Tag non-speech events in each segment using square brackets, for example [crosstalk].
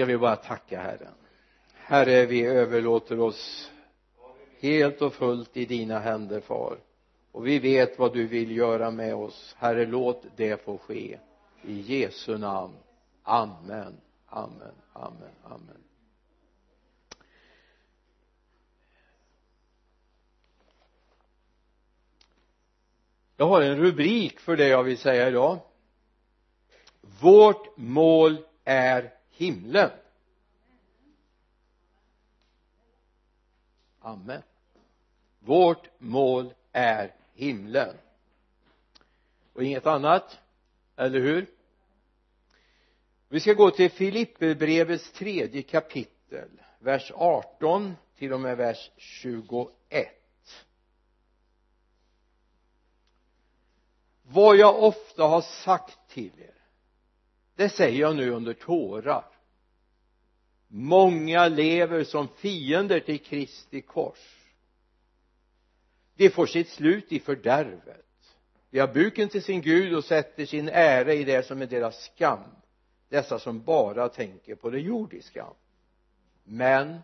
ska vi bara tacka Herren. Herre vi överlåter oss helt och fullt i dina händer far. Och vi vet vad du vill göra med oss. Herre låt det få ske. I Jesu namn. Amen. Amen. Amen. Amen. Jag har en rubrik för det jag vill säga idag. Vårt mål är himlen. Amen. Vårt mål är himlen. Och inget annat? Eller hur? Vi ska gå till Filipperbrevets tredje kapitel vers 18 till och med vers 21 vad jag ofta har sagt till er det säger jag nu under tårar många lever som fiender till Kristi kors. De får sitt slut i fördärvet. De har buken till sin Gud och sätter sin ära i det som är deras skam dessa som bara tänker på det jordiska. Men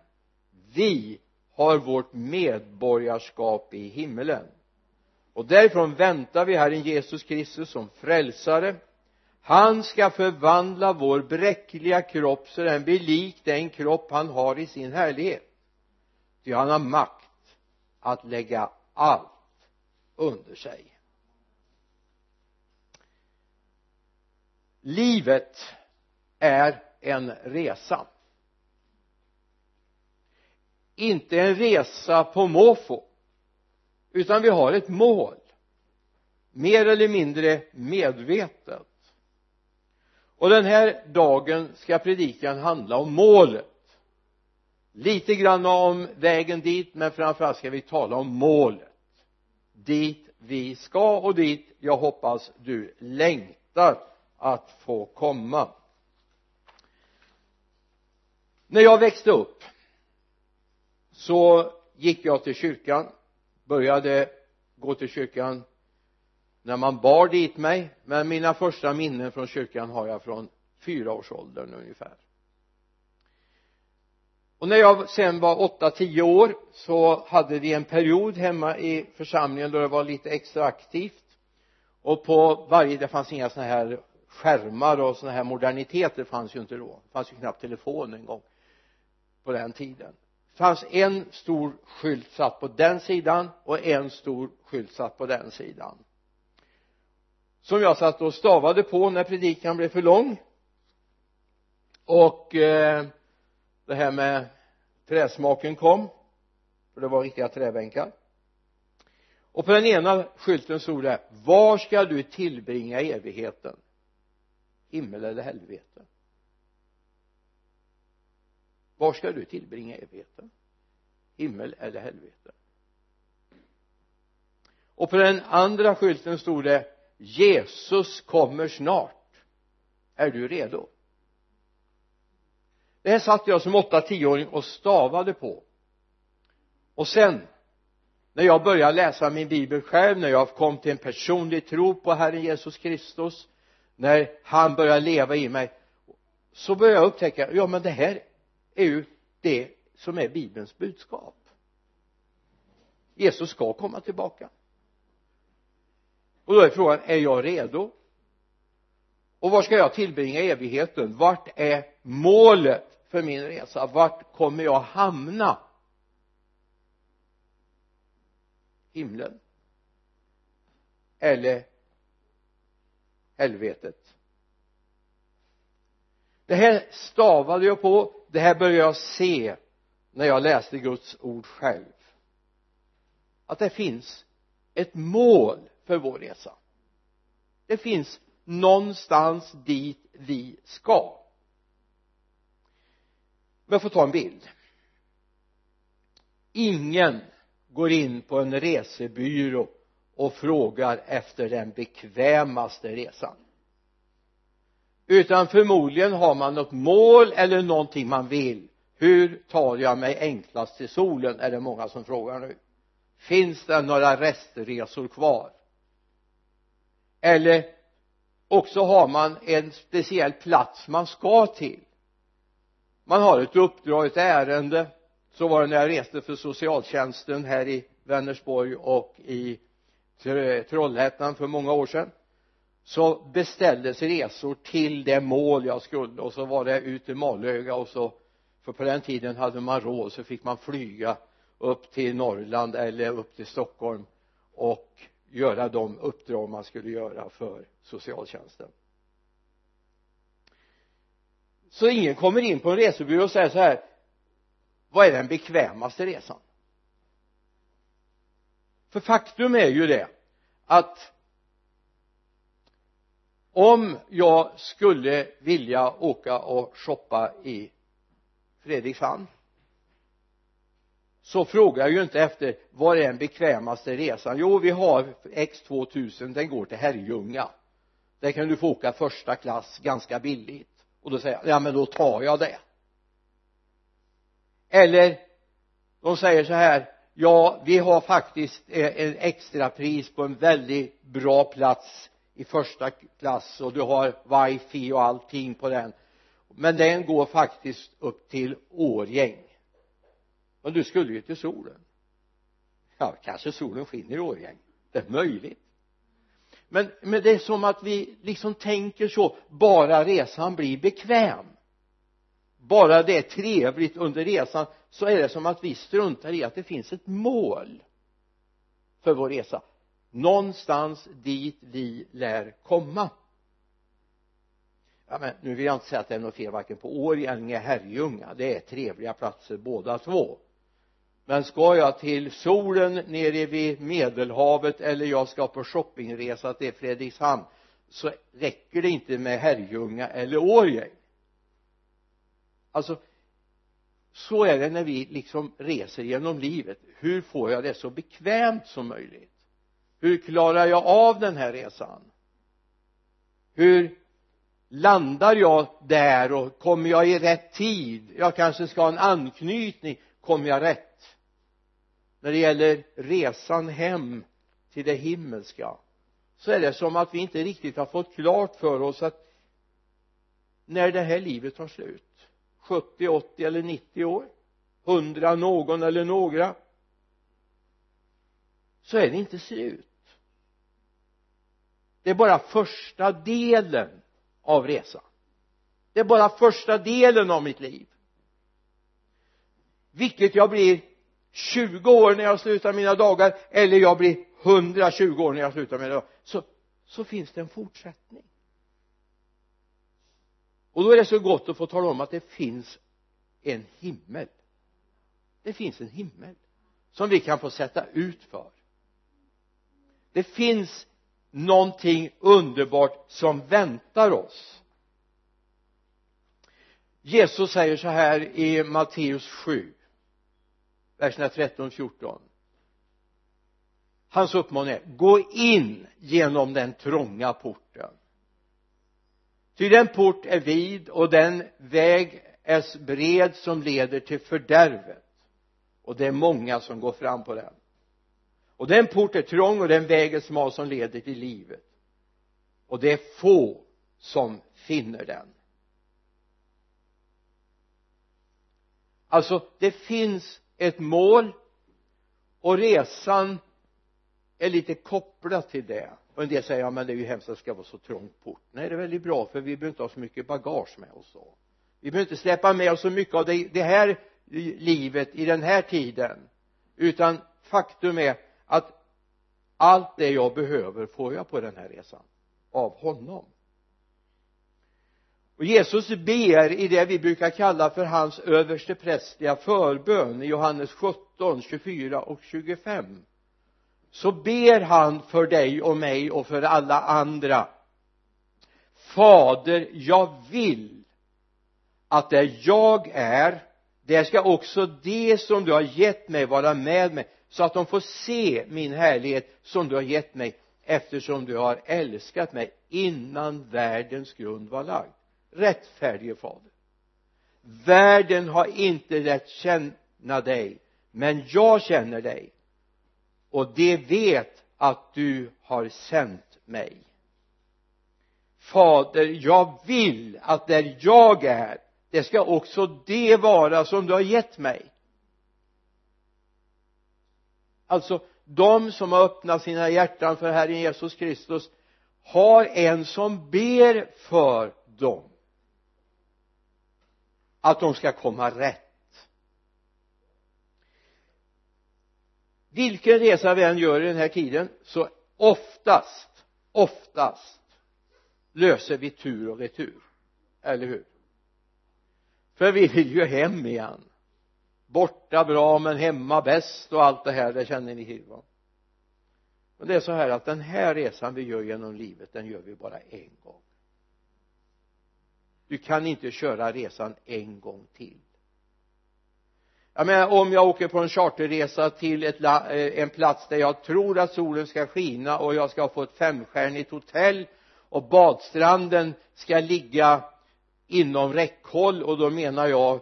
vi har vårt medborgarskap i himmelen. Och därifrån väntar vi Herren Jesus Kristus som frälsare han ska förvandla vår bräckliga kropp så den blir lik den kropp han har i sin härlighet. Ty han har makt att lägga allt under sig. Livet är en resa. Inte en resa på måfå utan vi har ett mål. Mer eller mindre medvetet och den här dagen ska predikan handla om målet. Lite grann om vägen dit men framförallt ska vi tala om målet. Dit vi ska och dit jag hoppas du längtar att få komma. När jag växte upp så gick jag till kyrkan började gå till kyrkan när man bar dit mig men mina första minnen från kyrkan har jag från fyraårsåldern ungefär. Och när jag sen var åtta tio år så hade vi en period hemma i församlingen då det var lite extra aktivt. Och på varje det fanns inga sådana här skärmar och sådana här moderniteter fanns ju inte då. Det fanns ju knappt telefon en gång på den tiden. Det fanns en stor skylt satt på den sidan och en stor skylt satt på den sidan som jag satt och stavade på när predikan blev för lång. Och eh, det här med träsmaken kom för det var riktiga träbänkar. Och på den ena skylten stod det var ska du tillbringa evigheten? Himmel eller helvete? Var ska du tillbringa evigheten? Himmel eller helvete? Och på den andra skylten stod det Jesus kommer snart. Är du redo? Det här satt jag som åtta tioåring och stavade på. Och sen när jag började läsa min bibel själv när jag kom till en personlig tro på Herren Jesus Kristus när han började leva i mig så började jag upptäcka ja men det här är ju det som är bibelns budskap. Jesus ska komma tillbaka och då är frågan är jag redo? Och var ska jag tillbringa evigheten? Vart är målet för min resa? Vart kommer jag hamna? Himlen? Eller helvetet? Det här stavade jag på. Det här började jag se när jag läste Guds ord själv. Att det finns ett mål för vår resa. Det finns någonstans dit vi ska. Men jag får ta en bild. Ingen går in på en resebyrå och frågar efter den bekvämaste resan. Utan förmodligen har man något mål eller någonting man vill. Hur tar jag mig enklast till solen? Är det många som frågar nu. Finns det några restresor kvar? Eller också har man en speciell plats man ska till. Man har ett uppdrag, ett ärende. Så var det när jag reste för socialtjänsten här i Vänersborg och i Trollhättan för många år sedan. Så beställdes resor till det mål jag skulle. Och så var det ut till Malöga och så för på den tiden hade man råd så fick man flyga upp till Norrland eller upp till Stockholm och göra de uppdrag man skulle göra för socialtjänsten. Så ingen kommer in på en resebyrå och säger så här vad är den bekvämaste resan? För faktum är ju det att om jag skulle vilja åka och shoppa i Fredrikshamn så frågar jag ju inte efter vad är den bekvämaste resan? Jo vi har X2000 den går till Herrljunga. Där kan du få åka första klass ganska billigt. Och då säger jag ja men då tar jag det. Eller de säger så här ja vi har faktiskt eh, en extrapris på en väldigt bra plats i första klass och du har wifi och allting på den. Men den går faktiskt upp till Årgäng men du skulle ju till solen. Ja kanske solen skiner i Årgäng det är möjligt. Men, men det är som att vi liksom tänker så bara resan blir bekväm. Bara det är trevligt under resan så är det som att vi struntar i att det finns ett mål för vår resa. Någonstans dit vi lär komma. Ja men nu vill jag inte säga att det är något fel varken på Årjäng eller Herrljunga. Det är trevliga platser båda två men ska jag till solen nere vid medelhavet eller jag ska på shoppingresa till Fredrikshamn så räcker det inte med Herrljunga eller Årjäng. Alltså så är det när vi liksom reser genom livet. Hur får jag det så bekvämt som möjligt? Hur klarar jag av den här resan? Hur landar jag där och kommer jag i rätt tid? Jag kanske ska ha en anknytning. Kommer jag rätt? När det gäller resan hem till det himmelska så är det som att vi inte riktigt har fått klart för oss att när det här livet tar slut 70, 80 eller 90 år 100 någon eller några så är det inte slut. Det är bara första delen av resan. Det är bara första delen av mitt liv. Vilket jag blir 20 år när jag slutar mina dagar eller jag blir 120 år när jag slutar mina dagar. Så, så finns det en fortsättning. Och då är det så gott att få tala om att det finns en himmel. Det finns en himmel som vi kan få sätta ut för. Det finns någonting underbart som väntar oss. Jesus säger så här i Matteus 7 verserna 13 14 hans uppmaning är gå in genom den trånga porten. Ty den port är vid och den väg är bred som leder till fördärvet. Och det är många som går fram på den. Och den port är trång och den väg är smal som leder till livet. Och det är få som finner den. Alltså det finns ett mål och resan är lite kopplad till det. Och en del säger ja men det är ju hemskt att det ska vara så trång port. Nej det är väldigt bra för vi behöver inte ha så mycket bagage med oss då. Vi behöver inte släppa med oss så mycket av det, det här livet i den här tiden. Utan faktum är att allt det jag behöver får jag på den här resan av honom och Jesus ber i det vi brukar kalla för hans översteprästliga förbön i Johannes 17, 24 och 25 så ber han för dig och mig och för alla andra. Fader jag vill att där jag är där ska också det som du har gett mig vara med mig så att de får se min härlighet som du har gett mig eftersom du har älskat mig innan världens grund var lagd rättfärdige fader. Världen har inte lärt känna dig men jag känner dig. Och de vet att du har sänt mig. Fader jag vill att där jag är det ska också det vara som du har gett mig. Alltså de som har öppnat sina hjärtan för Herren Jesus Kristus har en som ber för dem att de ska komma rätt. Vilken resa vi än gör i den här tiden så oftast oftast löser vi tur och retur. Eller hur? För vi vill ju hem igen. Borta bra men hemma bäst och allt det här det känner ni till va? Och det är så här att den här resan vi gör genom livet den gör vi bara en gång du kan inte köra resan en gång till. Jag menar om jag åker på en charterresa till ett, eh, en plats där jag tror att solen ska skina och jag ska få ett femstjärnigt hotell och badstranden ska ligga inom räckhåll och då menar jag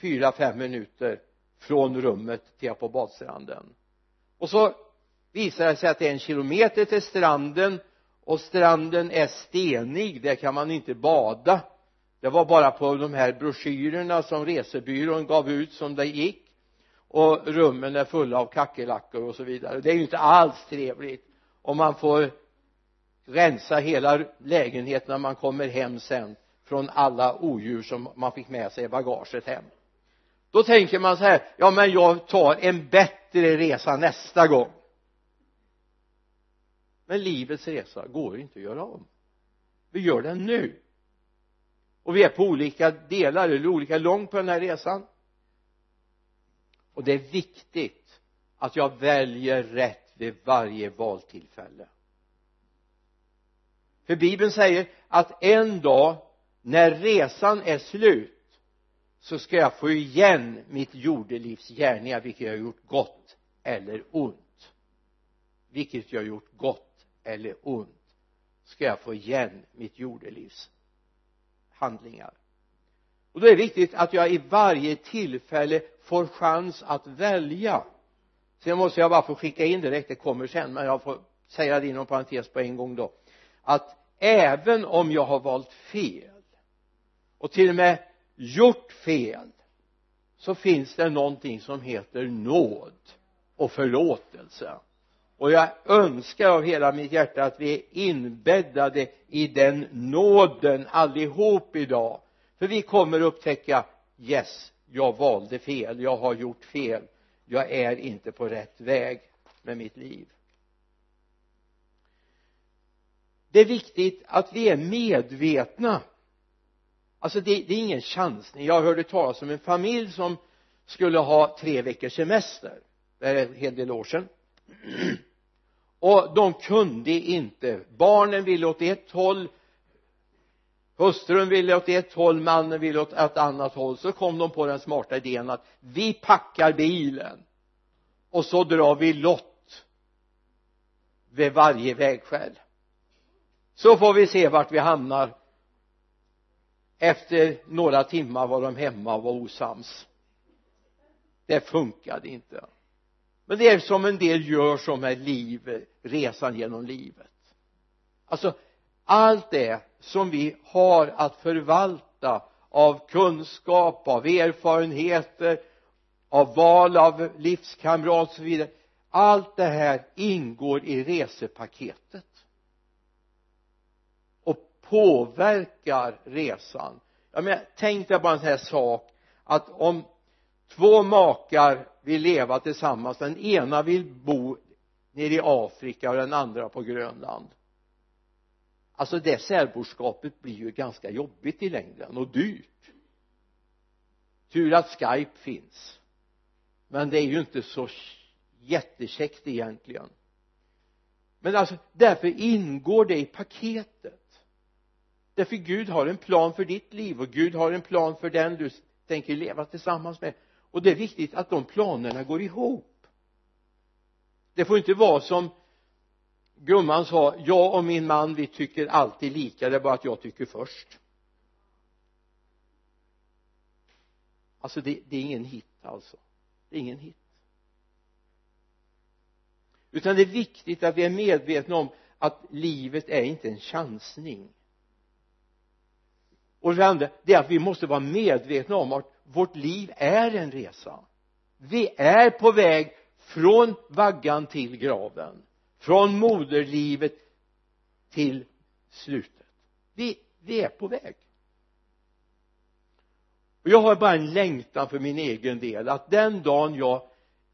fyra, fem minuter från rummet till jag på badstranden. Och så visar det sig att det är en kilometer till stranden och stranden är stenig, där kan man inte bada. Det var bara på de här broschyrerna som resebyrån gav ut som det gick. Och rummen är fulla av kackerlackor och så vidare. Det är ju inte alls trevligt om man får rensa hela lägenheten när man kommer hem sen från alla odjur som man fick med sig i bagaget hem. Då tänker man så här ja men jag tar en bättre resa nästa gång men livets resa går inte att göra om. Vi gör den nu. Och vi är på olika delar eller olika långt på den här resan. Och det är viktigt att jag väljer rätt vid varje valtillfälle. För bibeln säger att en dag när resan är slut så ska jag få igen mitt jordelivs gärningar vilket jag har gjort gott eller ont. Vilket jag har gjort gott eller ont ska jag få igen mitt jordelivs handlingar. Och då är det viktigt att jag i varje tillfälle får chans att välja. Sen måste jag bara få skicka in direkt det kommer sen men jag får säga det inom parentes på en gång då att även om jag har valt fel och till och med gjort fel så finns det någonting som heter nåd och förlåtelse och jag önskar av hela mitt hjärta att vi är inbäddade i den nåden allihop idag. För vi kommer upptäcka yes jag valde fel jag har gjort fel. Jag är inte på rätt väg med mitt liv. Det är viktigt att vi är medvetna. Alltså det, det är ingen chansning. Jag hörde talas om en familj som skulle ha tre veckors semester. Det är en hel del år sedan. [clears throat] och de kunde inte. Barnen ville åt ett håll hustrun ville åt ett håll mannen ville åt ett annat håll. Så kom de på den smarta idén att vi packar bilen och så drar vi lott vid varje vägskäl. Så får vi se vart vi hamnar. Efter några timmar var de hemma och var osams. Det funkade inte men det är som en del gör som är liv, resan genom livet. Alltså allt det som vi har att förvalta av kunskap, av erfarenheter av val av livskamrat och så vidare allt det här ingår i resepaketet. Och påverkar resan. Jag menar tänk dig bara en sån här sak att om två makar vill leva tillsammans. Den ena vill bo nere i Afrika och den andra på Grönland. Alltså det särboskapet blir ju ganska jobbigt i längden och dyrt. Tur att Skype finns. Men det är ju inte så jättekäckt egentligen. Men alltså därför ingår det i paketet. Därför Gud har en plan för ditt liv och Gud har en plan för den du tänker leva tillsammans med och det är viktigt att de planerna går ihop. Det får inte vara som gumman sa jag och min man vi tycker alltid lika det är bara att jag tycker först. Alltså det, det är ingen hit alltså. Det är ingen hit. Utan det är viktigt att vi är medvetna om att livet är inte en chansning. Och det andra det är att vi måste vara medvetna om att vårt liv är en resa. Vi är på väg från vaggan till graven. Från moderlivet till slutet. Vi, vi är på väg. Och jag har bara en längtan för min egen del. Att den dagen jag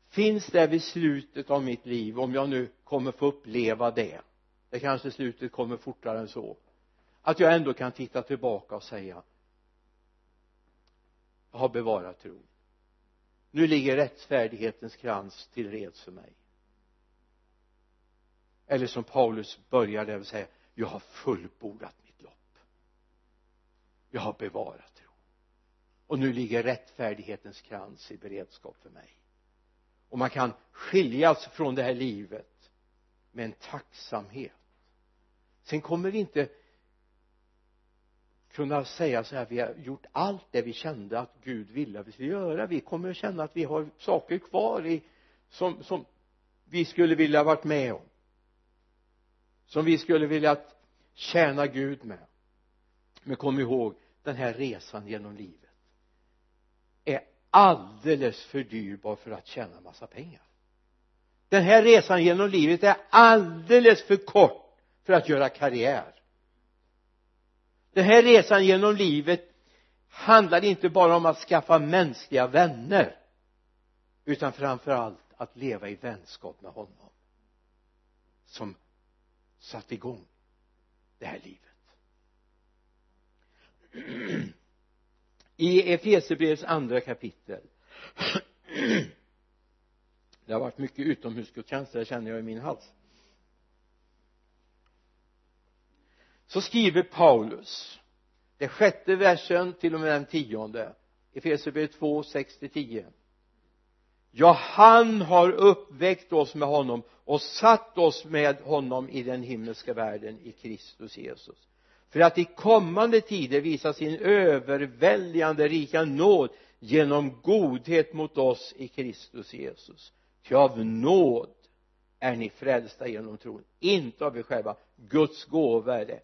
finns där vid slutet av mitt liv om jag nu kommer få uppleva det. Det kanske slutet kommer fortare än så. Att jag ändå kan titta tillbaka och säga har bevarat tron. Nu ligger rättfärdighetens krans till reds för mig. Eller som Paulus började och säga jag har fullbordat mitt lopp. Jag har bevarat tron. Och nu ligger rättfärdighetens krans i beredskap för mig. Och man kan skiljas från det här livet med en tacksamhet. Sen kommer vi inte kunna säga så här vi har gjort allt det vi kände att Gud ville att vi skulle göra. Vi kommer att känna att vi har saker kvar i som, som vi skulle vilja varit med om. Som vi skulle vilja tjäna Gud med. Men kom ihåg den här resan genom livet är alldeles för dyrbar för att tjäna massa pengar. Den här resan genom livet är alldeles för kort för att göra karriär den här resan genom livet handlar inte bara om att skaffa mänskliga vänner utan framför allt att leva i vänskap med honom som satt igång det här livet. I Efesierbrevets andra kapitel [clears throat] det har varit mycket utomhusgudstjänster känner jag i min hals så skriver Paulus det sjätte versen till och med den tionde Efesierbrevet 2, 6-10 ja han har uppväckt oss med honom och satt oss med honom i den himmelska världen i Kristus Jesus. För att i kommande tider visa sin överväldigande rika nåd genom godhet mot oss i Kristus Jesus. Ty av nåd är ni frälsta genom tron inte av er själva. Guds gåva är det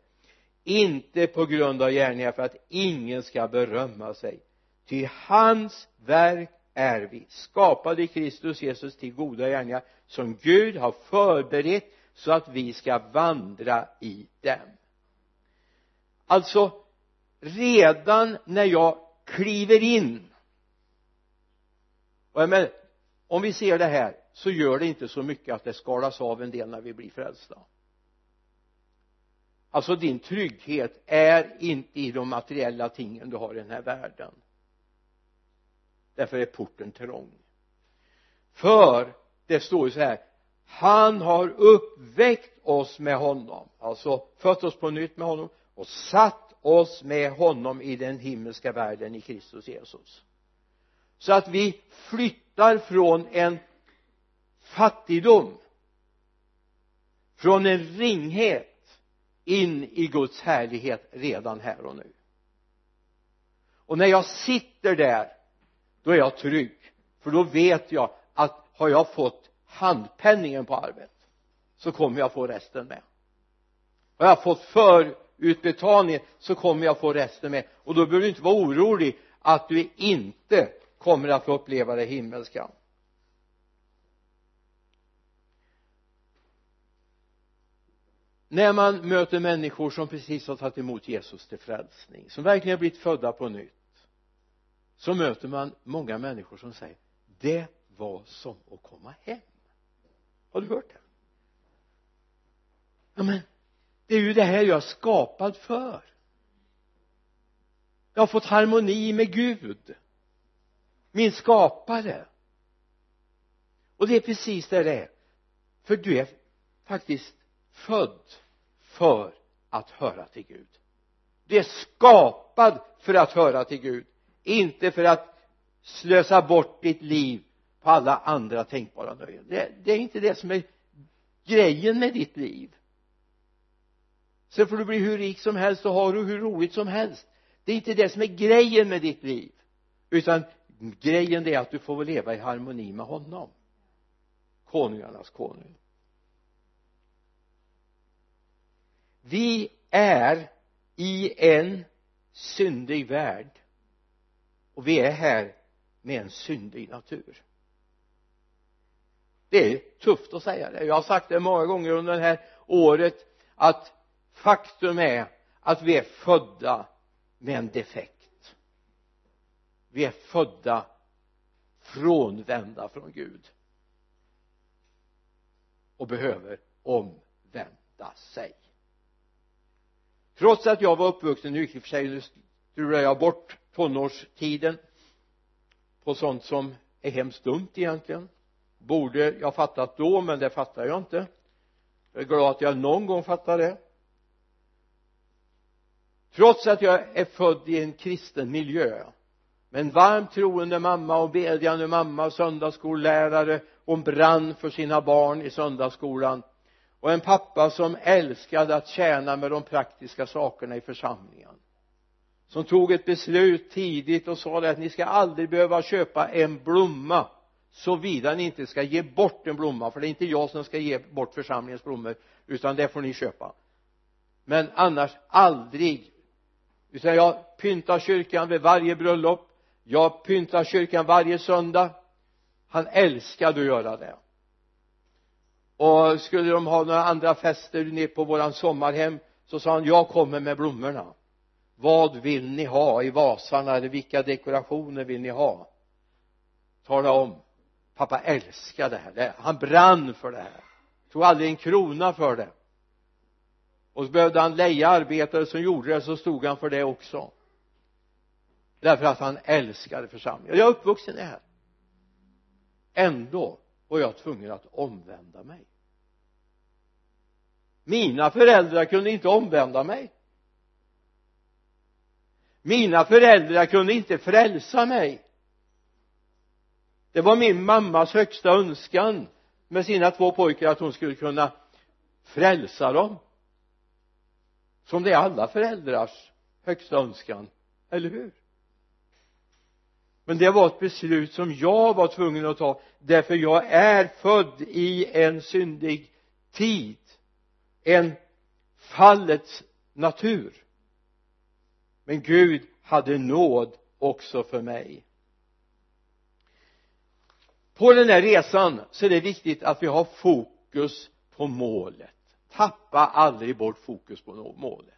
inte på grund av gärningar för att ingen ska berömma sig. Ty hans verk är vi skapade i Kristus Jesus till goda gärningar som Gud har förberett så att vi ska vandra i dem. Alltså redan när jag kliver in och jag menar, om vi ser det här så gör det inte så mycket att det skalas av en del när vi blir frälsta alltså din trygghet är inte i de materiella tingen du har i den här världen. Därför är porten trång. För det står ju så här han har uppväckt oss med honom. Alltså fött oss på nytt med honom och satt oss med honom i den himmelska världen i Kristus Jesus. Så att vi flyttar från en fattigdom från en ringhet in i Guds härlighet redan här och nu. Och när jag sitter där då är jag trygg. För då vet jag att har jag fått handpenningen på arvet så kommer jag få resten med. Har jag fått förutbetalningen så kommer jag få resten med. Och då behöver du inte vara orolig att du inte kommer att få uppleva det himmelska. När man möter människor som precis har tagit emot Jesus till frälsning som verkligen har blivit födda på nytt så möter man många människor som säger det var som att komma hem. Har du hört det? Ja men det är ju det här jag är skapad för. Jag har fått harmoni med Gud min skapare. Och det är precis det det är. För du är faktiskt född för att höra till Gud. Du är skapad för att höra till Gud inte för att slösa bort ditt liv på alla andra tänkbara nöjen. Det, det är inte det som är grejen med ditt liv. Sen får du bli hur rik som helst och ha hur roligt som helst. Det är inte det som är grejen med ditt liv utan grejen det är att du får leva i harmoni med honom. Konungarnas konung. Vi är i en syndig värld. Och vi är här med en syndig natur. Det är tufft att säga det. Jag har sagt det många gånger under det här året att faktum är att vi är födda med en defekt. Vi är födda frånvända från Gud. Och behöver omvända sig trots att jag var uppvuxen nu i och för sig nu jag bort tonårstiden på sånt som är hemskt dumt egentligen. Borde jag fattat då men det fattar jag inte. Jag är glad att jag någon gång fattar det. Trots att jag är född i en kristen miljö med en varmt troende mamma och bedjande mamma och söndagsskollärare och en brann för sina barn i söndagsskolan och en pappa som älskade att tjäna med de praktiska sakerna i församlingen. Som tog ett beslut tidigt och sa det att ni ska aldrig behöva köpa en blomma såvida ni inte ska ge bort en blomma. För det är inte jag som ska ge bort församlingens blommor utan det får ni köpa. Men annars aldrig. Utan jag pyntar kyrkan vid varje bröllop. Jag pyntar kyrkan varje söndag. Han älskade att göra det och skulle de ha några andra fester nere på våran sommarhem så sa han jag kommer med blommorna. Vad vill ni ha i vasarna eller vilka dekorationer vill ni ha? Tala om pappa älskade det här han brann för det här. Tog aldrig en krona för det. Och så behövde han leja arbetare som gjorde det så stod han för det också. Därför att han älskade församlingen. Jag är uppvuxen i det här. Ändå var jag tvungen att omvända mig. Mina föräldrar kunde inte omvända mig. Mina föräldrar kunde inte frälsa mig. Det var min mammas högsta önskan med sina två pojkar att hon skulle kunna frälsa dem. Som det är alla föräldrars högsta önskan eller hur? Men det var ett beslut som jag var tvungen att ta. Därför jag är född i en syndig tid. En fallets natur. Men Gud hade nåd också för mig. På den här resan så är det viktigt att vi har fokus på målet. Tappa aldrig bort fokus på målet.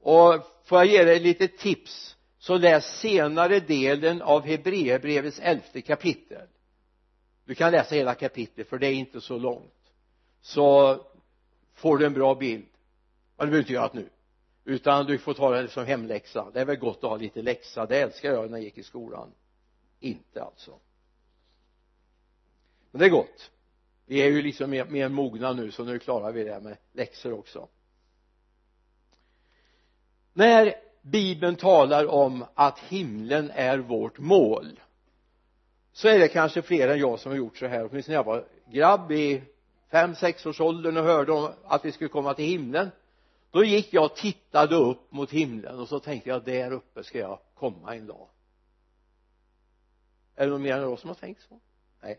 Och får jag ge dig lite tips? Så läs senare delen av Hebreerbrevets elfte kapitel. Du kan läsa hela kapitlet för det är inte så långt. Så får du en bra bild. Ja, du behöver inte göra det nu. Utan du får ta det som hemläxa. Det är väl gott att ha lite läxa. Det älskar jag när jag gick i skolan. Inte alltså. Men det är gott. Vi är ju liksom mer, mer mogna nu så nu klarar vi det med läxor också. När bibeln talar om att himlen är vårt mål. Så är det kanske fler än jag som har gjort så här. Åtminstone när jag var grabb i fem sex års åldern och hörde om att vi skulle komma till himlen då gick jag och tittade upp mot himlen och så tänkte jag där uppe ska jag komma en dag. Är det någon mer än jag som har tänkt så? Nej.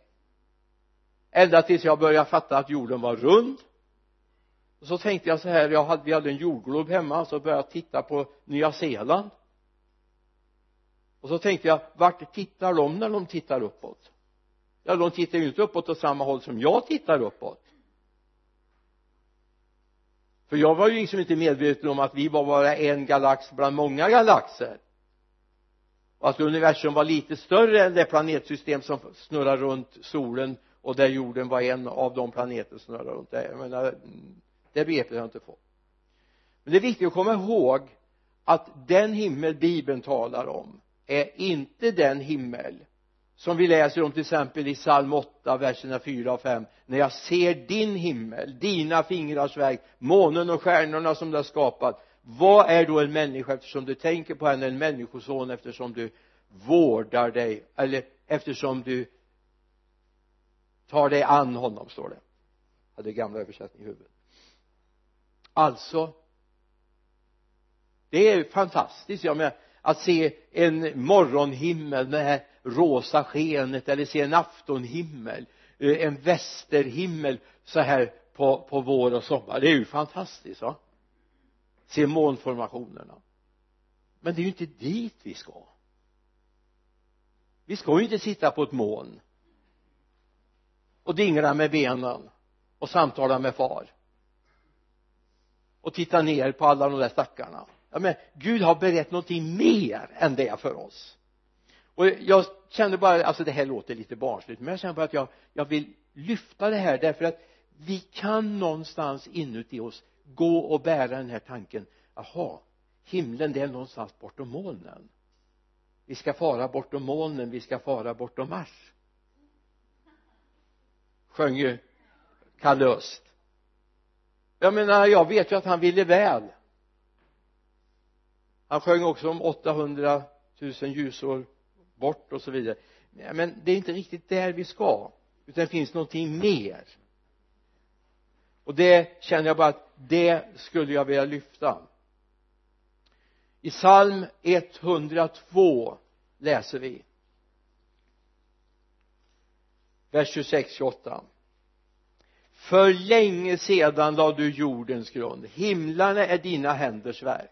Ända tills jag började fatta att jorden var rund och så tänkte jag så här jag hade, vi hade en jordglob hemma så började jag titta på Nya Zeeland. Och så tänkte jag vart tittar de när de tittar uppåt? Ja de tittar ju inte uppåt åt samma håll som jag tittar uppåt. För jag var ju liksom inte medveten om att vi var bara en galax bland många galaxer. Och att universum var lite större än det planetsystem som snurrar runt solen och där jorden var en av de planeter som snurrar runt. Det jag menar det begreppet har jag inte fått. Men det är viktigt att komma ihåg att den himmel bibeln talar om är inte den himmel som vi läser om till exempel i psalm 8 verserna 4 och 5 när jag ser din himmel dina fingrars verk månen och stjärnorna som du har skapat vad är då en människa eftersom du tänker på henne en människoson eftersom du vårdar dig eller eftersom du tar dig an honom står det. Jag hade gamla översättning i huvudet alltså det är fantastiskt jag menar att se en morgonhimmel med det här rosa skenet eller se en aftonhimmel eh, en västerhimmel så här på, på vår och sommar. Det är ju fantastiskt va? Se molnformationerna. Men det är ju inte dit vi ska. Vi ska ju inte sitta på ett moln och dingla med benen och samtala med far och titta ner på alla de där stackarna. Ja, men Gud har berett någonting mer än det för oss. Och jag kände bara, alltså det här låter lite barnsligt men jag känner bara att jag, jag vill lyfta det här därför att vi kan någonstans inuti oss gå och bära den här tanken. Jaha himlen det är någonstans bortom molnen. Vi ska fara bortom molnen vi ska fara bortom Mars. Sjöng ju Kalle Öst jag menar jag vet ju att han ville väl. Han sjöng också om 800 000 ljusår bort och så vidare. Men det är inte riktigt där vi ska utan det finns någonting mer. Och det känner jag bara att det skulle jag vilja lyfta. I psalm 102 läser vi vers 26 28 för länge sedan lade du jordens grund. Himlarna är dina händers verk.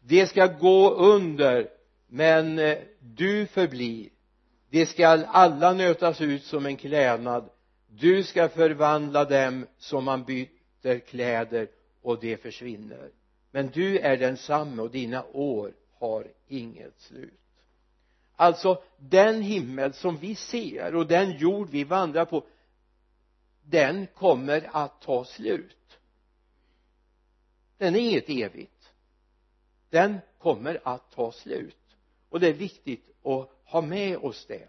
Det ska gå under men eh, du förblir. Det ska alla nötas ut som en klädnad. Du ska förvandla dem som man byter kläder och det försvinner. Men du är densamme och dina år har inget slut. Alltså den himmel som vi ser och den jord vi vandrar på den kommer att ta slut. Den är inget evigt. Den kommer att ta slut. Och det är viktigt att ha med oss det.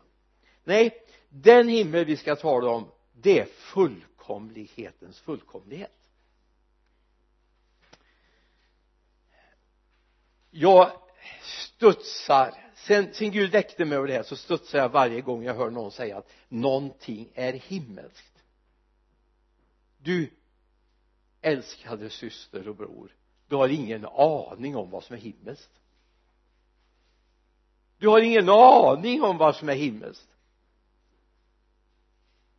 Nej den himmel vi ska tala om det är fullkomlighetens fullkomlighet. Jag studsar. Sen, sen Gud väckte mig över det här så studsar jag varje gång jag hör någon säga att någonting är himmelskt du älskade syster och bror. Du har ingen aning om vad som är himmelskt. Du har ingen aning om vad som är himmelskt.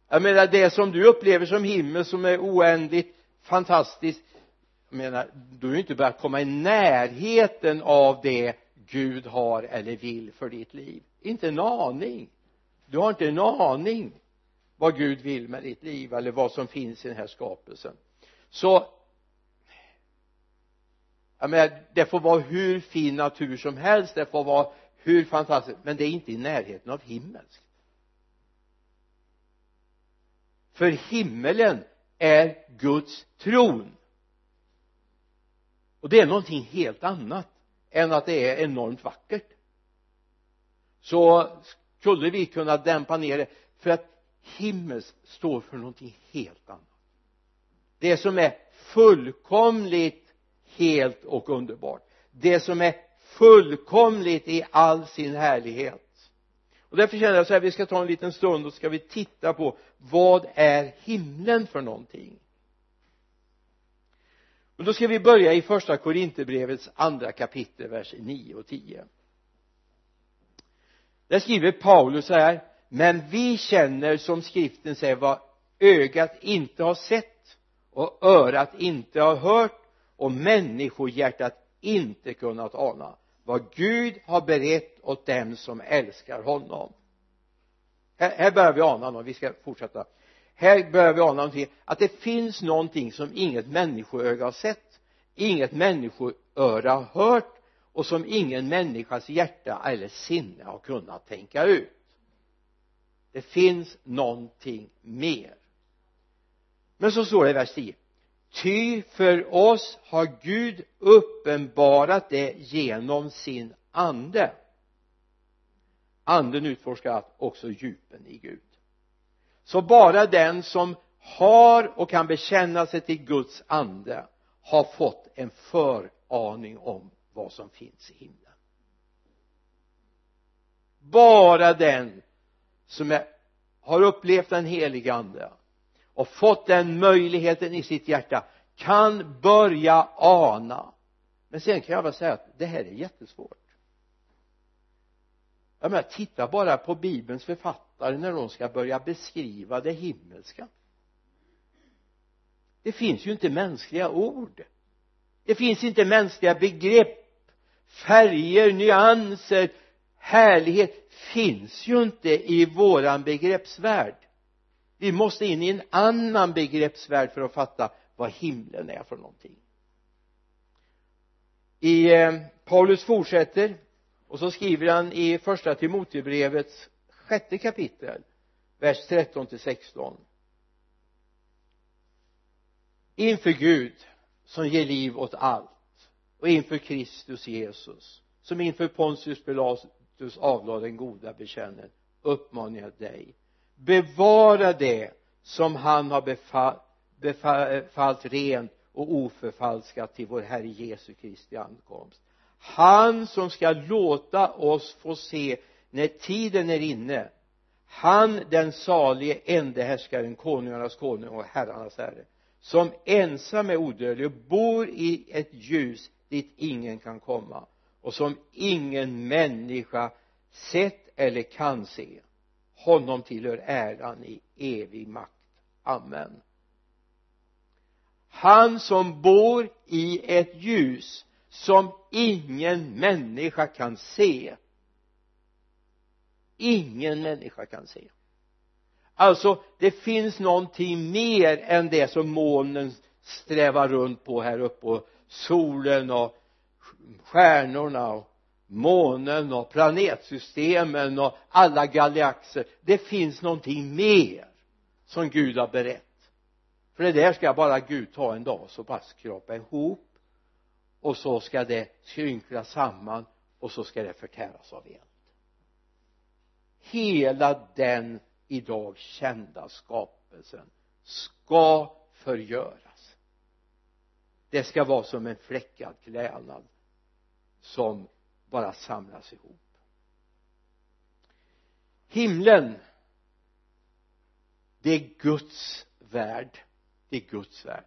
Jag menar det som du upplever som himmel som är oändligt fantastiskt jag menar du har ju inte börjat komma i närheten av det Gud har eller vill för ditt liv. Inte en aning. Du har inte en aning vad Gud vill med ditt liv eller vad som finns i den här skapelsen. Så jag menar det får vara hur fin natur som helst det får vara hur fantastiskt men det är inte i närheten av himmelskt för himmelen är Guds tron. Och det är någonting helt annat än att det är enormt vackert. Så skulle vi kunna dämpa ner det för att himmels står för någonting helt annat. Det som är fullkomligt helt och underbart. Det som är fullkomligt i all sin härlighet. Och därför känner jag så här vi ska ta en liten stund och ska vi titta på vad är himlen för någonting? Och då ska vi börja i första Korinthierbrevets andra kapitel vers 9 och 10 där skriver Paulus så här men vi känner som skriften säger vad ögat inte har sett och örat inte har hört och människohjärtat inte kunnat ana vad Gud har berett åt dem som älskar honom. Här, här börjar vi ana något, vi ska fortsätta. Här börjar vi ana någonting. Att det finns någonting som inget människoöga har sett inget människoöra har hört och som ingen människas hjärta eller sinne har kunnat tänka ut det finns någonting mer. Men så står det i vers 10 ty för oss har Gud uppenbarat det genom sin ande. Anden utforskar också djupen i Gud. Så bara den som har och kan bekänna sig till Guds ande har fått en föraning om vad som finns i himlen. Bara den som är, har upplevt den helige ande och fått den möjligheten i sitt hjärta kan börja ana. Men sen kan jag väl säga att det här är jättesvårt. Jag menar titta bara på bibelns författare när de ska börja beskriva det himmelska. Det finns ju inte mänskliga ord. Det finns inte mänskliga begrepp färger, nyanser, härlighet finns ju inte i våran begreppsvärld. Vi måste in i en annan begreppsvärld för att fatta vad himlen är för någonting. I eh, Paulus fortsätter och så skriver han i första Timotebrevets sjätte kapitel vers 13 till 16 inför Gud som ger liv åt allt och inför Kristus Jesus som inför Pontius Kristus avlade den goda bekännelsen uppmanar jag dig. Bevara det som han har befallt, befallt rent och oförfalskat till vår Herre Jesu Kristi ankomst. Han som ska låta oss få se när tiden är inne. Han den salige ende härskaren konungarnas konung och herrarnas herre som ensam är odödlig och bor i ett ljus dit ingen kan komma och som ingen människa sett eller kan se. Honom tillhör äran i evig makt. Amen. Han som bor i ett ljus som ingen människa kan se. Ingen människa kan se. Alltså det finns någonting mer än det som molnen strävar runt på här uppe och solen och stjärnorna och månen och planetsystemen och alla galaxer. Det finns någonting mer som Gud har berett. För det där ska bara Gud ta en dag så bara skrapa ihop. Och så ska det skrynklas samman och så ska det förtäras av eld. Hela den idag kända skapelsen ska förgöras. Det ska vara som en fläckad klädnad som bara samlas ihop. Himlen det är Guds värld. Det är Guds värld.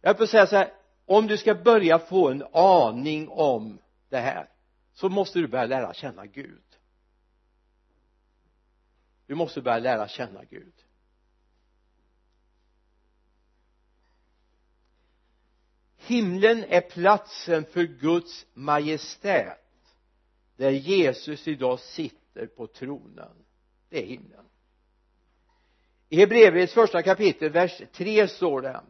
Jag får säga så här om du ska börja få en aning om det här så måste du börja lära känna Gud. Du måste börja lära känna Gud. Himlen är platsen för Guds majestät där Jesus idag sitter på tronen. Det är himlen. I Hebreerbrevets första kapitel vers 3 står det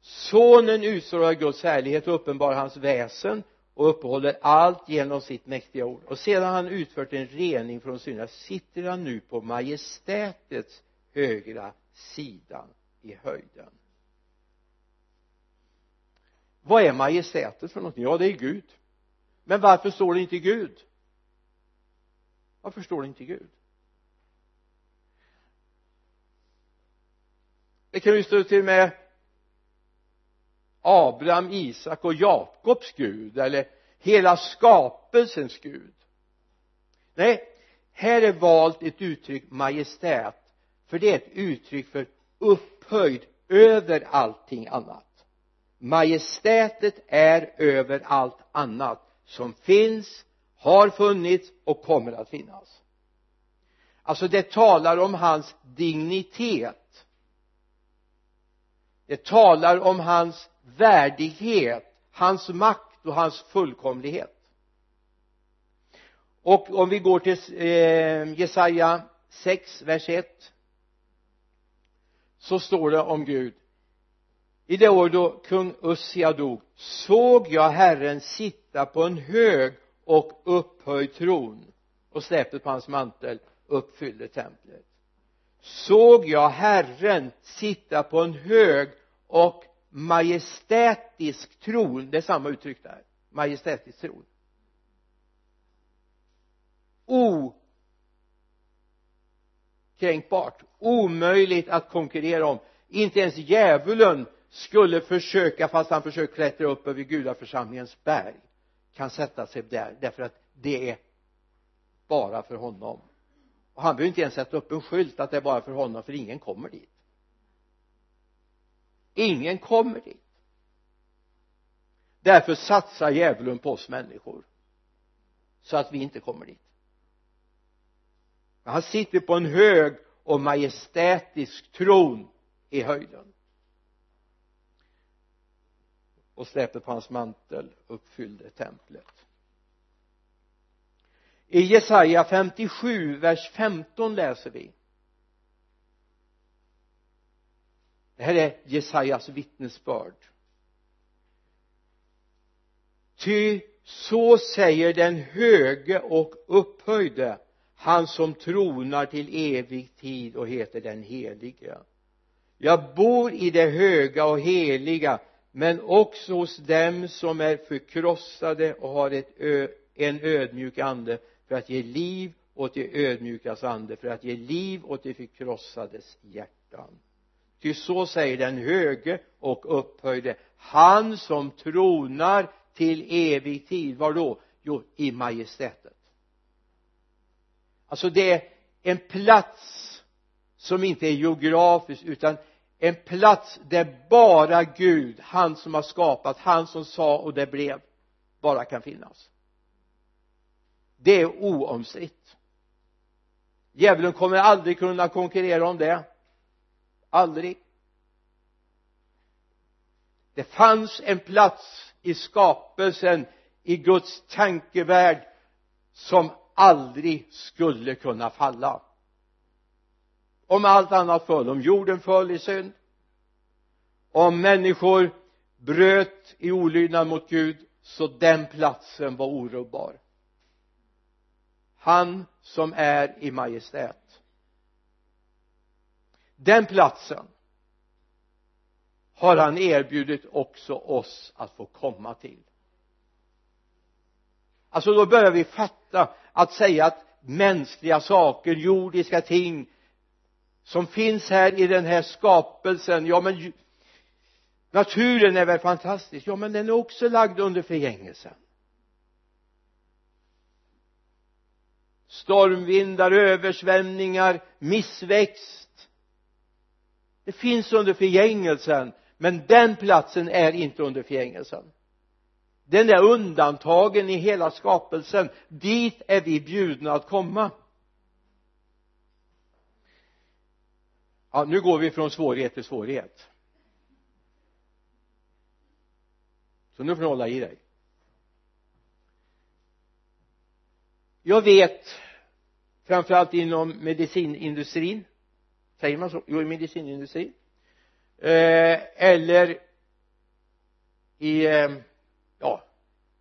sonen utstrålar Guds härlighet och uppenbarar hans väsen och uppehåller allt genom sitt mäktiga ord. Och sedan han utfört en rening från synderna sitter han nu på majestätets högra sidan i höjden vad är majestätet för någonting? Ja det är Gud. Men varför står det inte Gud? Varför står det inte Gud? Det kan ju stå till med Abraham, Isak och Jakobs Gud eller hela skapelsens Gud. Nej här är valt ett uttryck majestät för det är ett uttryck för upphöjd över allting annat majestätet är över allt annat som finns har funnits och kommer att finnas. Alltså det talar om hans dignitet. Det talar om hans värdighet hans makt och hans fullkomlighet. Och om vi går till eh, Jesaja 6 vers 1 så står det om Gud i det år då kung Ussia dog såg jag Herren sitta på en hög och upphöjd tron och släpet på hans mantel uppfyllde templet. Såg jag Herren sitta på en hög och majestätisk tron. Det är samma uttryck där. Majestätisk tron. Okränkbart. Omöjligt att konkurrera om. Inte ens djävulen skulle försöka fast han försöker klättra upp över gudaförsamlingens berg kan sätta sig där därför att det är bara för honom. Och han behöver inte ens sätta upp en skylt att det är bara för honom för ingen kommer dit. Ingen kommer dit. Därför satsar djävulen på oss människor så att vi inte kommer dit. Han sitter på en hög och majestätisk tron i höjden och släpet på hans mantel uppfyllde templet. I Jesaja 57 vers 15 läser vi. Det här är Jesajas vittnesbörd. Ty så säger den höge och upphöjde han som tronar till evig tid och heter den helige. Jag bor i det höga och heliga men också hos dem som är förkrossade och har ett ö, en ödmjuk ande för att ge liv åt de ödmjukas ande för att ge liv åt de förkrossades hjärtan. Ty så säger den höge och upphöjde han som tronar till evig tid. Var då? Jo i majestätet. Alltså det är en plats som inte är geografisk utan en plats där bara Gud, han som har skapat, han som sa och det blev bara kan finnas. Det är oomstritt. Djävulen kommer aldrig kunna konkurrera om det. Aldrig. Det fanns en plats i skapelsen i Guds tankevärld som aldrig skulle kunna falla om allt annat föll om jorden föll i synd om människor bröt i olydnad mot Gud så den platsen var orubbar. Han som är i majestät. Den platsen har han erbjudit också oss att få komma till. Alltså då börjar vi fatta att säga att mänskliga saker, jordiska ting som finns här i den här skapelsen. Ja men naturen är väl fantastisk. Ja men den är också lagd under förgängelsen. Stormvindar, översvämningar, missväxt. Det finns under förgängelsen men den platsen är inte under förgängelsen. Den är undantagen i hela skapelsen. Dit är vi bjudna att komma. Ja nu går vi från svårighet till svårighet. Så nu får du hålla i dig. Jag vet framförallt inom medicinindustrin säger man så? jo i medicinindustrin. Eh, eller i eh, ja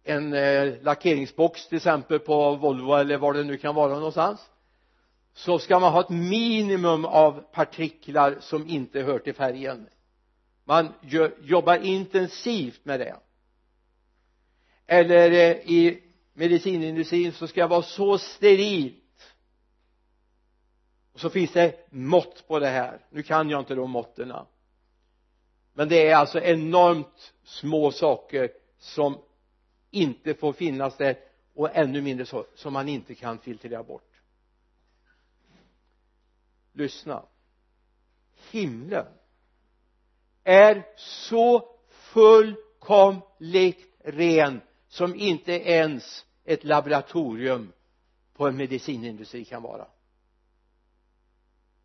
en eh, lackeringsbox till exempel på Volvo eller var det nu kan vara någonstans så ska man ha ett minimum av partiklar som inte hör till färgen. Man gör, jobbar intensivt med det. Eller eh, i medicinindustrin så ska det vara så sterilt. Och så finns det mått på det här. Nu kan jag inte de måtten men det är alltså enormt små saker som inte får finnas där och ännu mindre så som man inte kan filtrera bort lyssna. Himlen är så fullkomligt ren som inte ens ett laboratorium på en medicinindustri kan vara.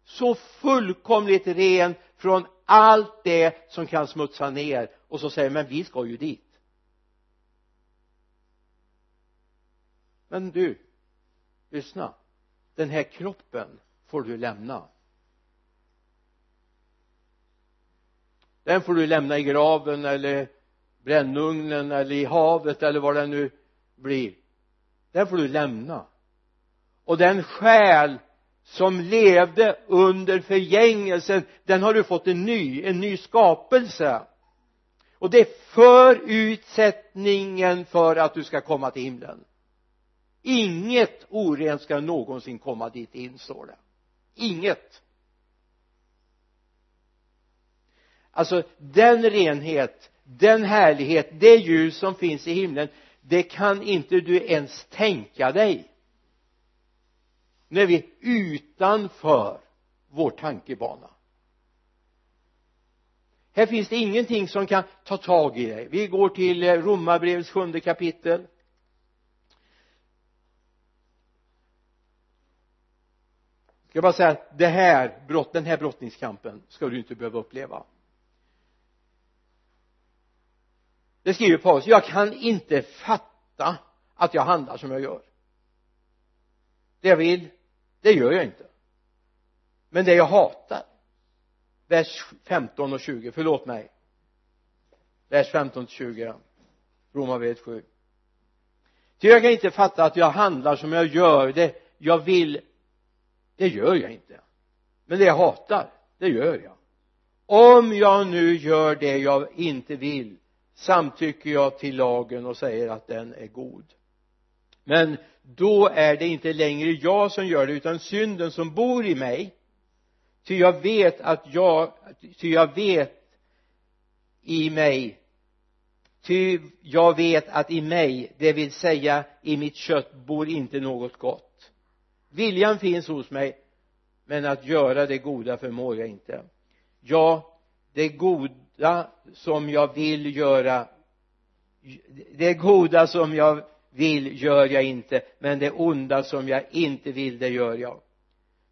Så fullkomligt ren från allt det som kan smutsa ner och så säger men vi ska ju dit. Men du lyssna. Den här kroppen får du lämna. Den får du lämna i graven eller brännugnen eller i havet eller vad det nu blir. Den får du lämna. Och den själ som levde under förgängelsen den har du fått en ny, en ny skapelse. Och det är förutsättningen för att du ska komma till himlen. Inget orent ska någonsin komma dit in står det inget. Alltså den renhet den härlighet det ljus som finns i himlen det kan inte du ens tänka dig. När vi är utanför vår tankebana. Här finns det ingenting som kan ta tag i dig. Vi går till eh, romarbrevets sjunde kapitel. Jag bara säga att det här brott, den här brottningskampen ska du inte behöva uppleva. Det skriver Paulus jag kan inte fatta att jag handlar som jag gör. Det jag vill det gör jag inte. Men det jag hatar vers 15 och 20 förlåt mig. Vers 15 till 20 Romarbrevet 7 ty jag kan inte fatta att jag handlar som jag gör det jag vill det gör jag inte. Men det jag hatar det gör jag. Om jag nu gör det jag inte vill samtycker jag till lagen och säger att den är god. Men då är det inte längre jag som gör det utan synden som bor i mig. Ty jag vet att jag ty jag vet i mig ty jag vet att i mig det vill säga i mitt kött bor inte något gott viljan finns hos mig men att göra det goda förmår jag inte. Ja det goda som jag vill göra det goda som jag vill gör jag inte men det onda som jag inte vill det gör jag.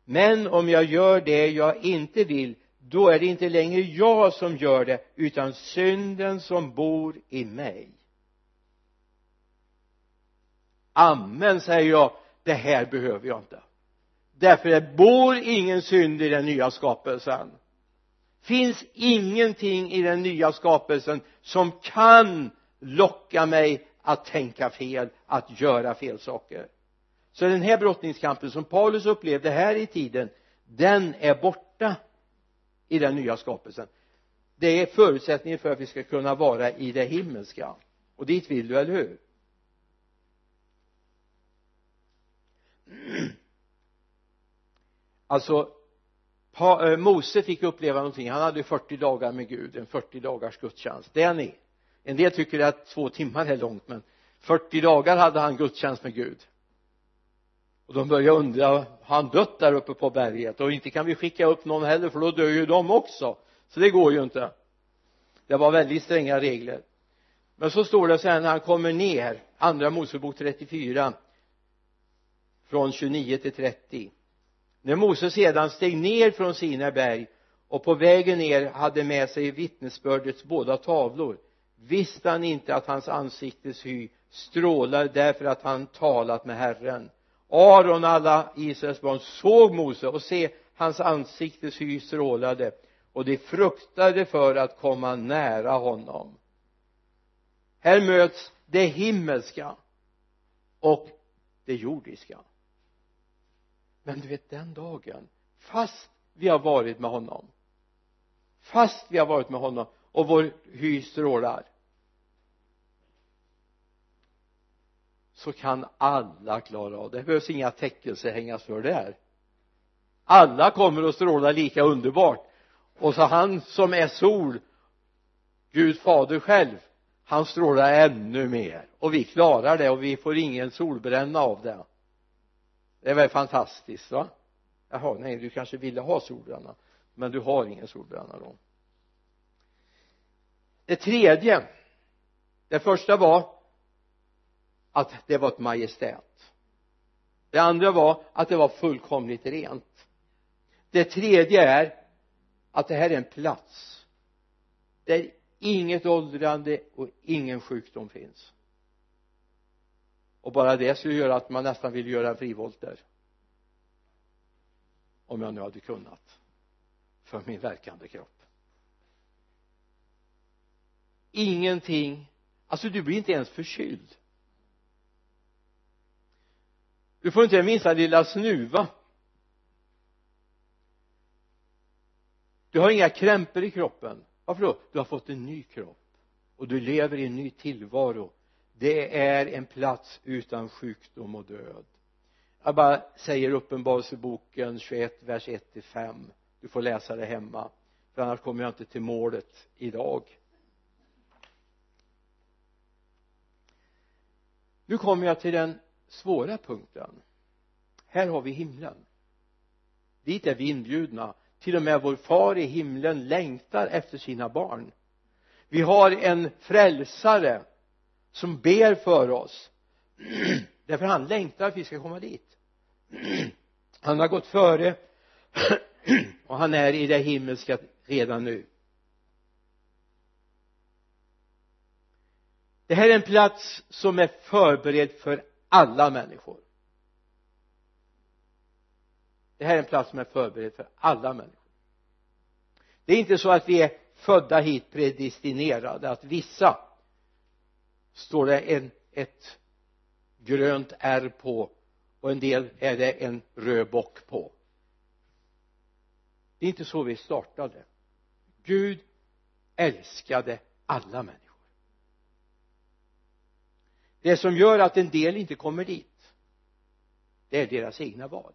Men om jag gör det jag inte vill då är det inte längre jag som gör det utan synden som bor i mig. Amen säger jag det här behöver jag inte. Därför det bor ingen synd i den nya skapelsen. Finns ingenting i den nya skapelsen som kan locka mig att tänka fel att göra fel saker. Så den här brottningskampen som Paulus upplevde här i tiden den är borta i den nya skapelsen. Det är förutsättningen för att vi ska kunna vara i det himmelska. Och dit vill du, eller hur? [clears throat] alltså eh, Mose fick uppleva någonting. Han hade 40 dagar med Gud en 40 dagars gudstjänst. Det är ni. En del tycker att två timmar är långt men 40 dagar hade han gudstjänst med Gud. Och de började undra har han dött där uppe på berget? Och inte kan vi skicka upp någon heller för då dör ju de också. Så det går ju inte. Det var väldigt stränga regler. Men så står det så här när han kommer ner andra Mosebok 34 från 29 till 30 när Mose sedan steg ner från Sina berg och på vägen ner hade med sig vittnesbördets båda tavlor visste han inte att hans ansiktes hy strålade därför att han talat med Herren. Aron och alla Israels barn såg Mose och se hans ansiktes hy strålade och de fruktade för att komma nära honom. Här möts det himmelska och det jordiska men du vet den dagen fast vi har varit med honom fast vi har varit med honom och vår hy strålar så kan alla klara av det. Det behövs inga täckelser hängas för där alla kommer att stråla lika underbart. Och så han som är sol Gud fader själv han strålar ännu mer. Och vi klarar det och vi får ingen solbränna av det det är väl fantastiskt va? Jaha nej du kanske ville ha solbränna men du har ingen solbränna då. Det tredje det första var att det var ett majestät. Det andra var att det var fullkomligt rent. Det tredje är att det här är en plats där inget åldrande och ingen sjukdom finns och bara det skulle göra att man nästan vill göra en frivolter om jag nu hade kunnat. För min verkande kropp. Ingenting. Alltså du blir inte ens förkyld. Du får inte minsta lilla snuva. Du har inga krämpor i kroppen. Varför då? Du har fått en ny kropp. Och du lever i en ny tillvaro det är en plats utan sjukdom och död. Jag bara säger uppenbarelseboken 21 vers 1 till 5 du får läsa det hemma för annars kommer jag inte till målet idag. Nu kommer jag till den svåra punkten. Här har vi himlen. Dit är vi inbjudna. Till och med vår far i himlen längtar efter sina barn. Vi har en frälsare som ber för oss. [clears throat] Därför han längtar att vi ska komma dit. [clears throat] Han har gått före. [clears throat] Och han är i det himmelska redan nu. Det här är en plats som är förberedd för alla människor. Det här är en plats som är förberedd för alla människor. Det är inte så att vi är födda hit predestinerade att vissa står det en, ett grönt R på och en del är det en röd bock på. Det är inte så vi startade. Gud älskade alla människor. Det som gör att en del inte kommer dit det är deras egna val.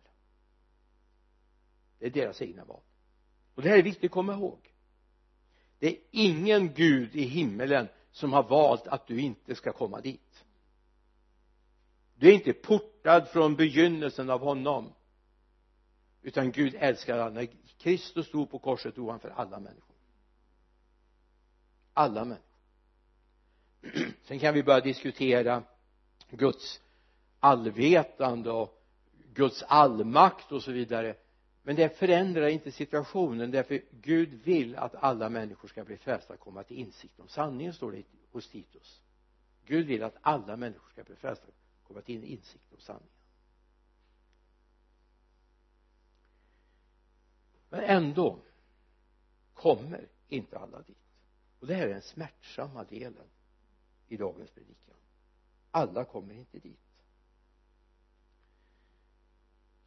Det är deras egna val. Och det här är viktigt att komma ihåg. Det är ingen gud i himmelen som har valt att du inte ska komma dit. Du är inte portad från begynnelsen av honom utan Gud älskar alla. När Kristus stod på korset ovanför han för alla människor. Alla människor. [clears throat] Sen kan vi börja diskutera Guds allvetande och Guds allmakt och så vidare men det förändrar inte situationen därför Gud vill att alla människor ska bli frälsta och komma till insikt om sanningen står det hos Titus. Gud vill att alla människor ska bli frälsta och komma till insikt om sanningen. Men ändå kommer inte alla dit. Och det här är den smärtsamma delen i dagens predikan. Alla kommer inte dit.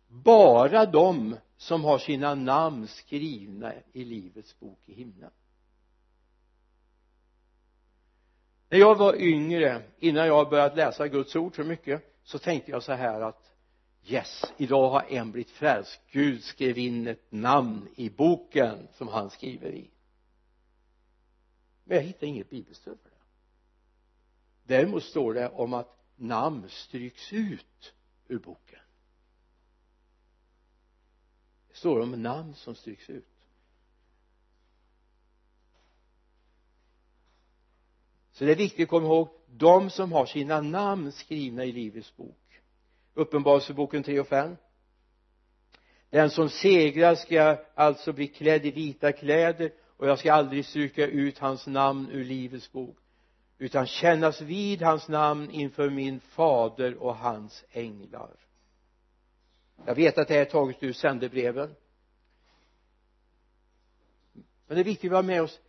Bara de som har sina namn skrivna i livets bok i himlen. När jag var yngre innan jag börjat läsa Guds ord så mycket så tänkte jag så här att yes, idag har en blivit frälst. Gud skrev in ett namn i boken som han skriver i. Men jag hittade inget bibelstöd för det. Däremot står det om att namn stryks ut ur boken står om namn som stryks ut. Så det är viktigt att komma ihåg de som har sina namn skrivna i livets bok. Uppenbarelseboken 3 och 5 den som segrar ska alltså bli klädd i vita kläder och jag ska aldrig stryka ut hans namn ur livets bok utan kännas vid hans namn inför min fader och hans änglar jag vet att det här är taget ur sändebreven men det är viktigt att vi har med oss.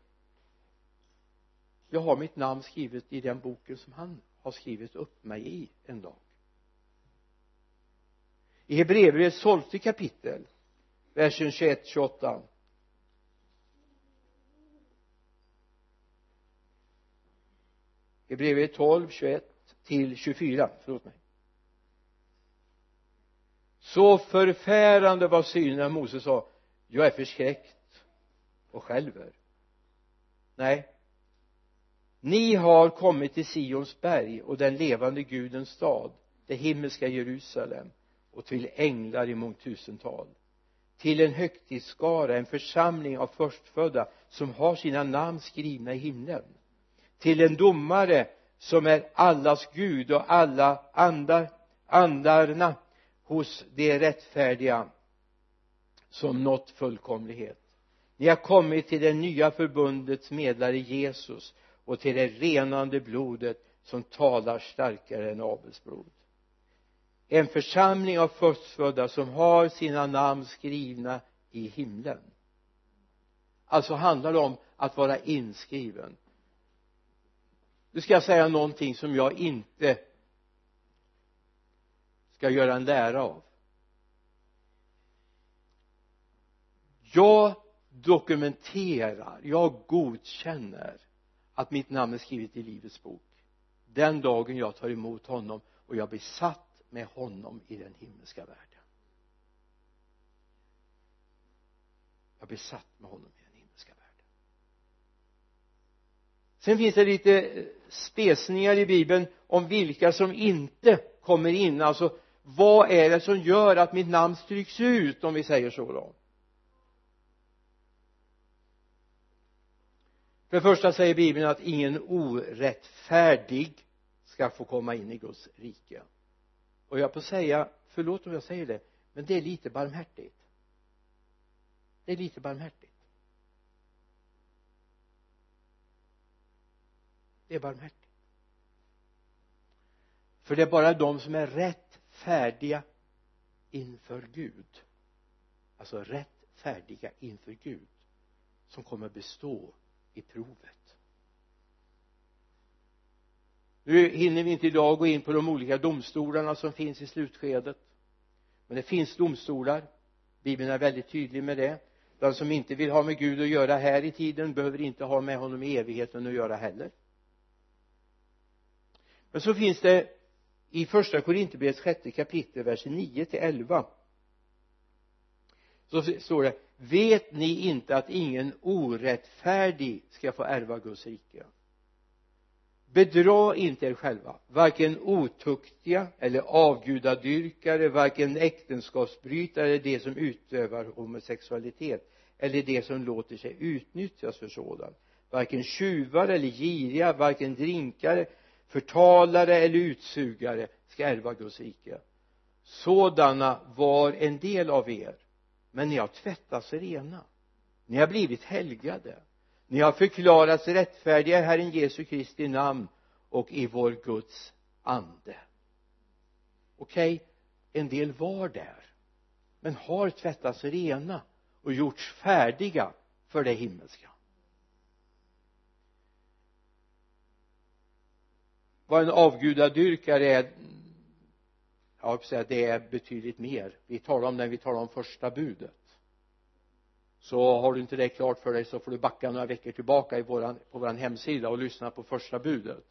Jag har mitt namn skrivet i den boken som han har skrivit upp mig i en dag. I Hebreerbrevets tolfte kapitel versen 21 28 Hebreerbrevet 12 21 till 24 förlåt mig så förfärande var synen när Moses sa jag är förskräckt och skälver. Nej. Ni har kommit till Sions berg och den levande gudens stad det himmelska Jerusalem och till änglar i mångtusental till en högtidsskara, en församling av förstfödda som har sina namn skrivna i himlen. Till en domare som är allas Gud och alla andar, andarna hos de rättfärdiga som nått fullkomlighet. Ni har kommit till det nya förbundets medlare Jesus och till det renande blodet som talar starkare än Abels blod. En församling av förstfödda som har sina namn skrivna i himlen. Alltså handlar det om att vara inskriven. Nu ska jag säga någonting som jag inte ska göra en lära av. Jag dokumenterar, jag godkänner att mitt namn är skrivet i livets bok. Den dagen jag tar emot honom och jag blir satt med honom i den himmelska världen. Jag blir satt med honom i den himmelska världen. Sen finns det lite spesningar i bibeln om vilka som inte kommer in alltså vad är det som gör att mitt namn stryks ut om vi säger så då? För det första säger bibeln att ingen orättfärdig ska få komma in i Guds rike. Och jag får säga förlåt om jag säger det men det är lite barmhärtigt. Det är lite barmhärtigt. Det är barmhärtigt. För det är bara de som är rätt färdiga inför Gud. Alltså rätt färdiga inför Gud som kommer bestå i provet. Nu hinner vi inte idag gå in på de olika domstolarna som finns i slutskedet. Men det finns domstolar. Bibeln är väldigt tydlig med det. Den som inte vill ha med Gud att göra här i tiden behöver inte ha med honom i evigheten att göra heller. Men så finns det i första Korinthierbrevets sjätte kapitel vers 9 till 11 så står det vet ni inte att ingen orättfärdig ska få ärva Guds rike? Bedra inte er själva varken otuktiga eller avgudadyrkare varken äktenskapsbrytare eller de som utövar homosexualitet eller de som låter sig utnyttjas för sådant varken tjuvar eller giriga varken drinkare förtalare eller utsugare ska ärva Guds rike. Sådana var en del av er men ni har tvättats rena. Ni har blivit helgade. Ni har förklarats rättfärdiga i Herren Jesu Kristi namn och i vår Guds ande. Okej okay, en del var där men har tvättats rena och gjorts färdiga för det himmelska. Vad en avgudadyrkare är jag vill säga det är betydligt mer. Vi talar om när vi talar om första budet. Så har du inte det klart för dig så får du backa några veckor tillbaka i våran, på vår hemsida och lyssna på första budet.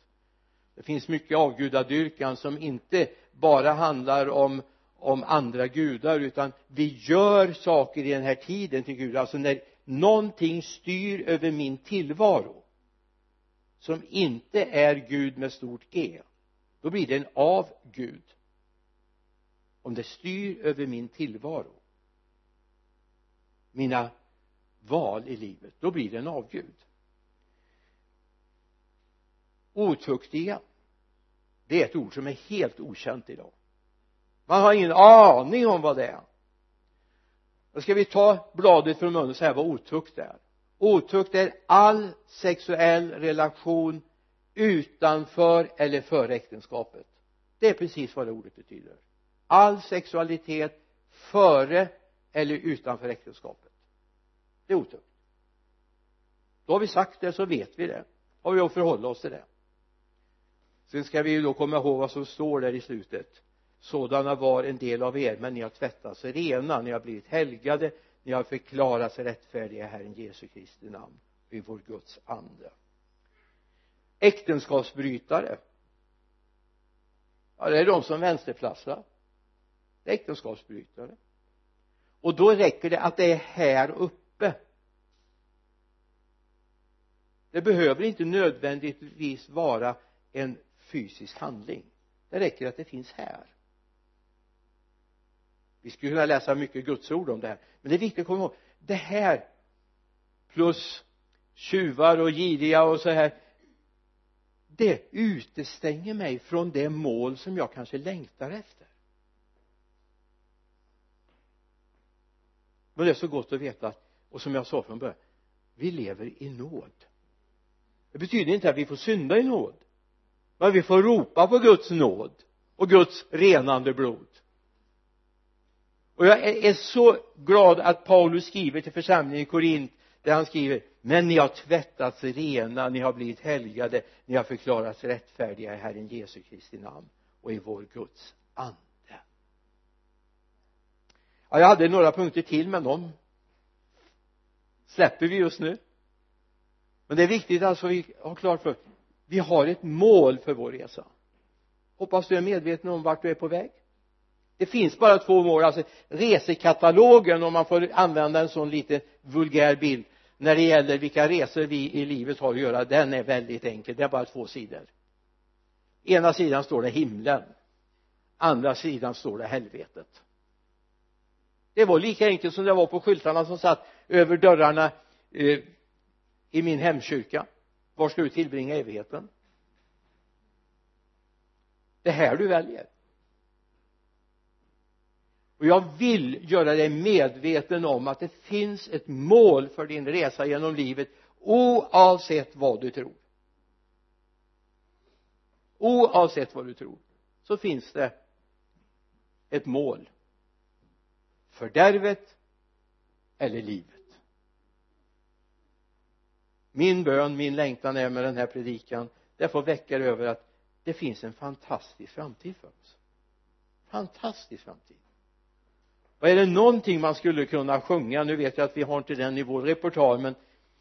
Det finns mycket avgudadyrkan som inte bara handlar om om andra gudar utan vi gör saker i den här tiden till Gud. Alltså när någonting styr över min tillvaro som inte är Gud med stort G då blir det en avgud om det styr över min tillvaro mina val i livet då blir det en avgud otuktiga det är ett ord som är helt okänt idag. Man har ingen aning om vad det är. Då ska vi ta bladet från munnen och säga vad otukt är otukt är all sexuell relation utanför eller före äktenskapet. Det är precis vad det ordet betyder. All sexualitet före eller utanför äktenskapet. Det är otukt. Då har vi sagt det så vet vi det. Har vi att förhålla oss till det. Sen ska vi ju då komma ihåg vad som står där i slutet. Sådana var en del av er men ni har tvättats rena. Ni har blivit helgade ni har förklarats rättfärdiga i Herren Jesu Kristi namn vid vår Guds ande. Äktenskapsbrytare. Ja det är de som vänsterplassar äktenskapsbrytare. Och då räcker det att det är här uppe. Det behöver inte nödvändigtvis vara en fysisk handling. Det räcker att det finns här vi skulle kunna läsa mycket gudsord om det här. Men det är viktigt att komma ihåg det här plus tjuvar och giriga och så här det utestänger mig från det mål som jag kanske längtar efter. Men det är så gott att veta och som jag sa från början vi lever i nåd. Det betyder inte att vi får synda i nåd men vi får ropa på Guds nåd och Guds renande blod och jag är så glad att Paulus skriver till församlingen i Korint där han skriver men ni har tvättats rena, ni har blivit helgade, ni har förklarats rättfärdiga i Herren Jesu Kristi namn och i vår Guds ande. Ja, jag hade några punkter till men de släpper vi just nu. Men det är viktigt alltså vi har klart för vi har ett mål för vår resa. Hoppas du är medveten om vart du är på väg det finns bara två mål alltså resekatalogen om man får använda en sån lite vulgär bild när det gäller vilka resor vi i livet har att göra. Den är väldigt enkel. Det är bara två sidor. Ena sidan står det himlen. Andra sidan står det helvetet. Det var lika enkelt som det var på skyltarna som satt över dörrarna eh, i min hemkyrka. Var ska du tillbringa evigheten? Det är här du väljer och jag vill göra dig medveten om att det finns ett mål för din resa genom livet oavsett vad du tror. Oavsett vad du tror så finns det ett mål fördärvet eller livet. Min bön, min längtan är med den här predikan det får väcka över att det finns en fantastisk framtid för oss. Fantastisk framtid och är det någonting man skulle kunna sjunga nu vet jag att vi har inte den i vår repertoar men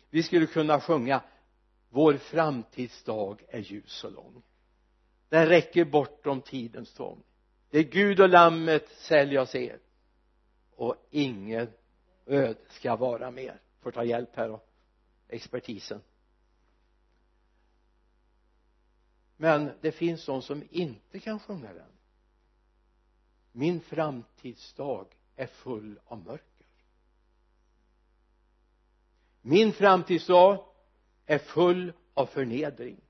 vi skulle kunna sjunga vår framtidsdag är ljus och lång. Den räcker bortom tidens tvång. Det är Gud och lammet sälj jag ser och ingen öd ska vara mer. Får ta hjälp här då expertisen. Men det finns de som inte kan sjunga den. Min framtidsdag är full av mörker. Min framtidsdag är full av förnedring.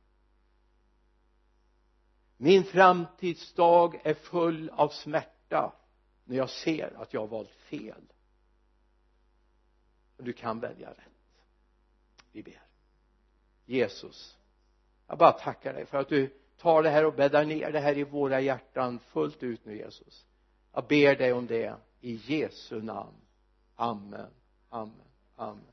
Min framtidsdag är full av smärta när jag ser att jag har valt fel. Och du kan välja rätt. Vi ber. Jesus jag bara tackar dig för att du tar det här och bäddar ner det här i våra hjärtan fullt ut nu Jesus. Jag ber dig om det i Jesu namn. Amen. Amen. Amen.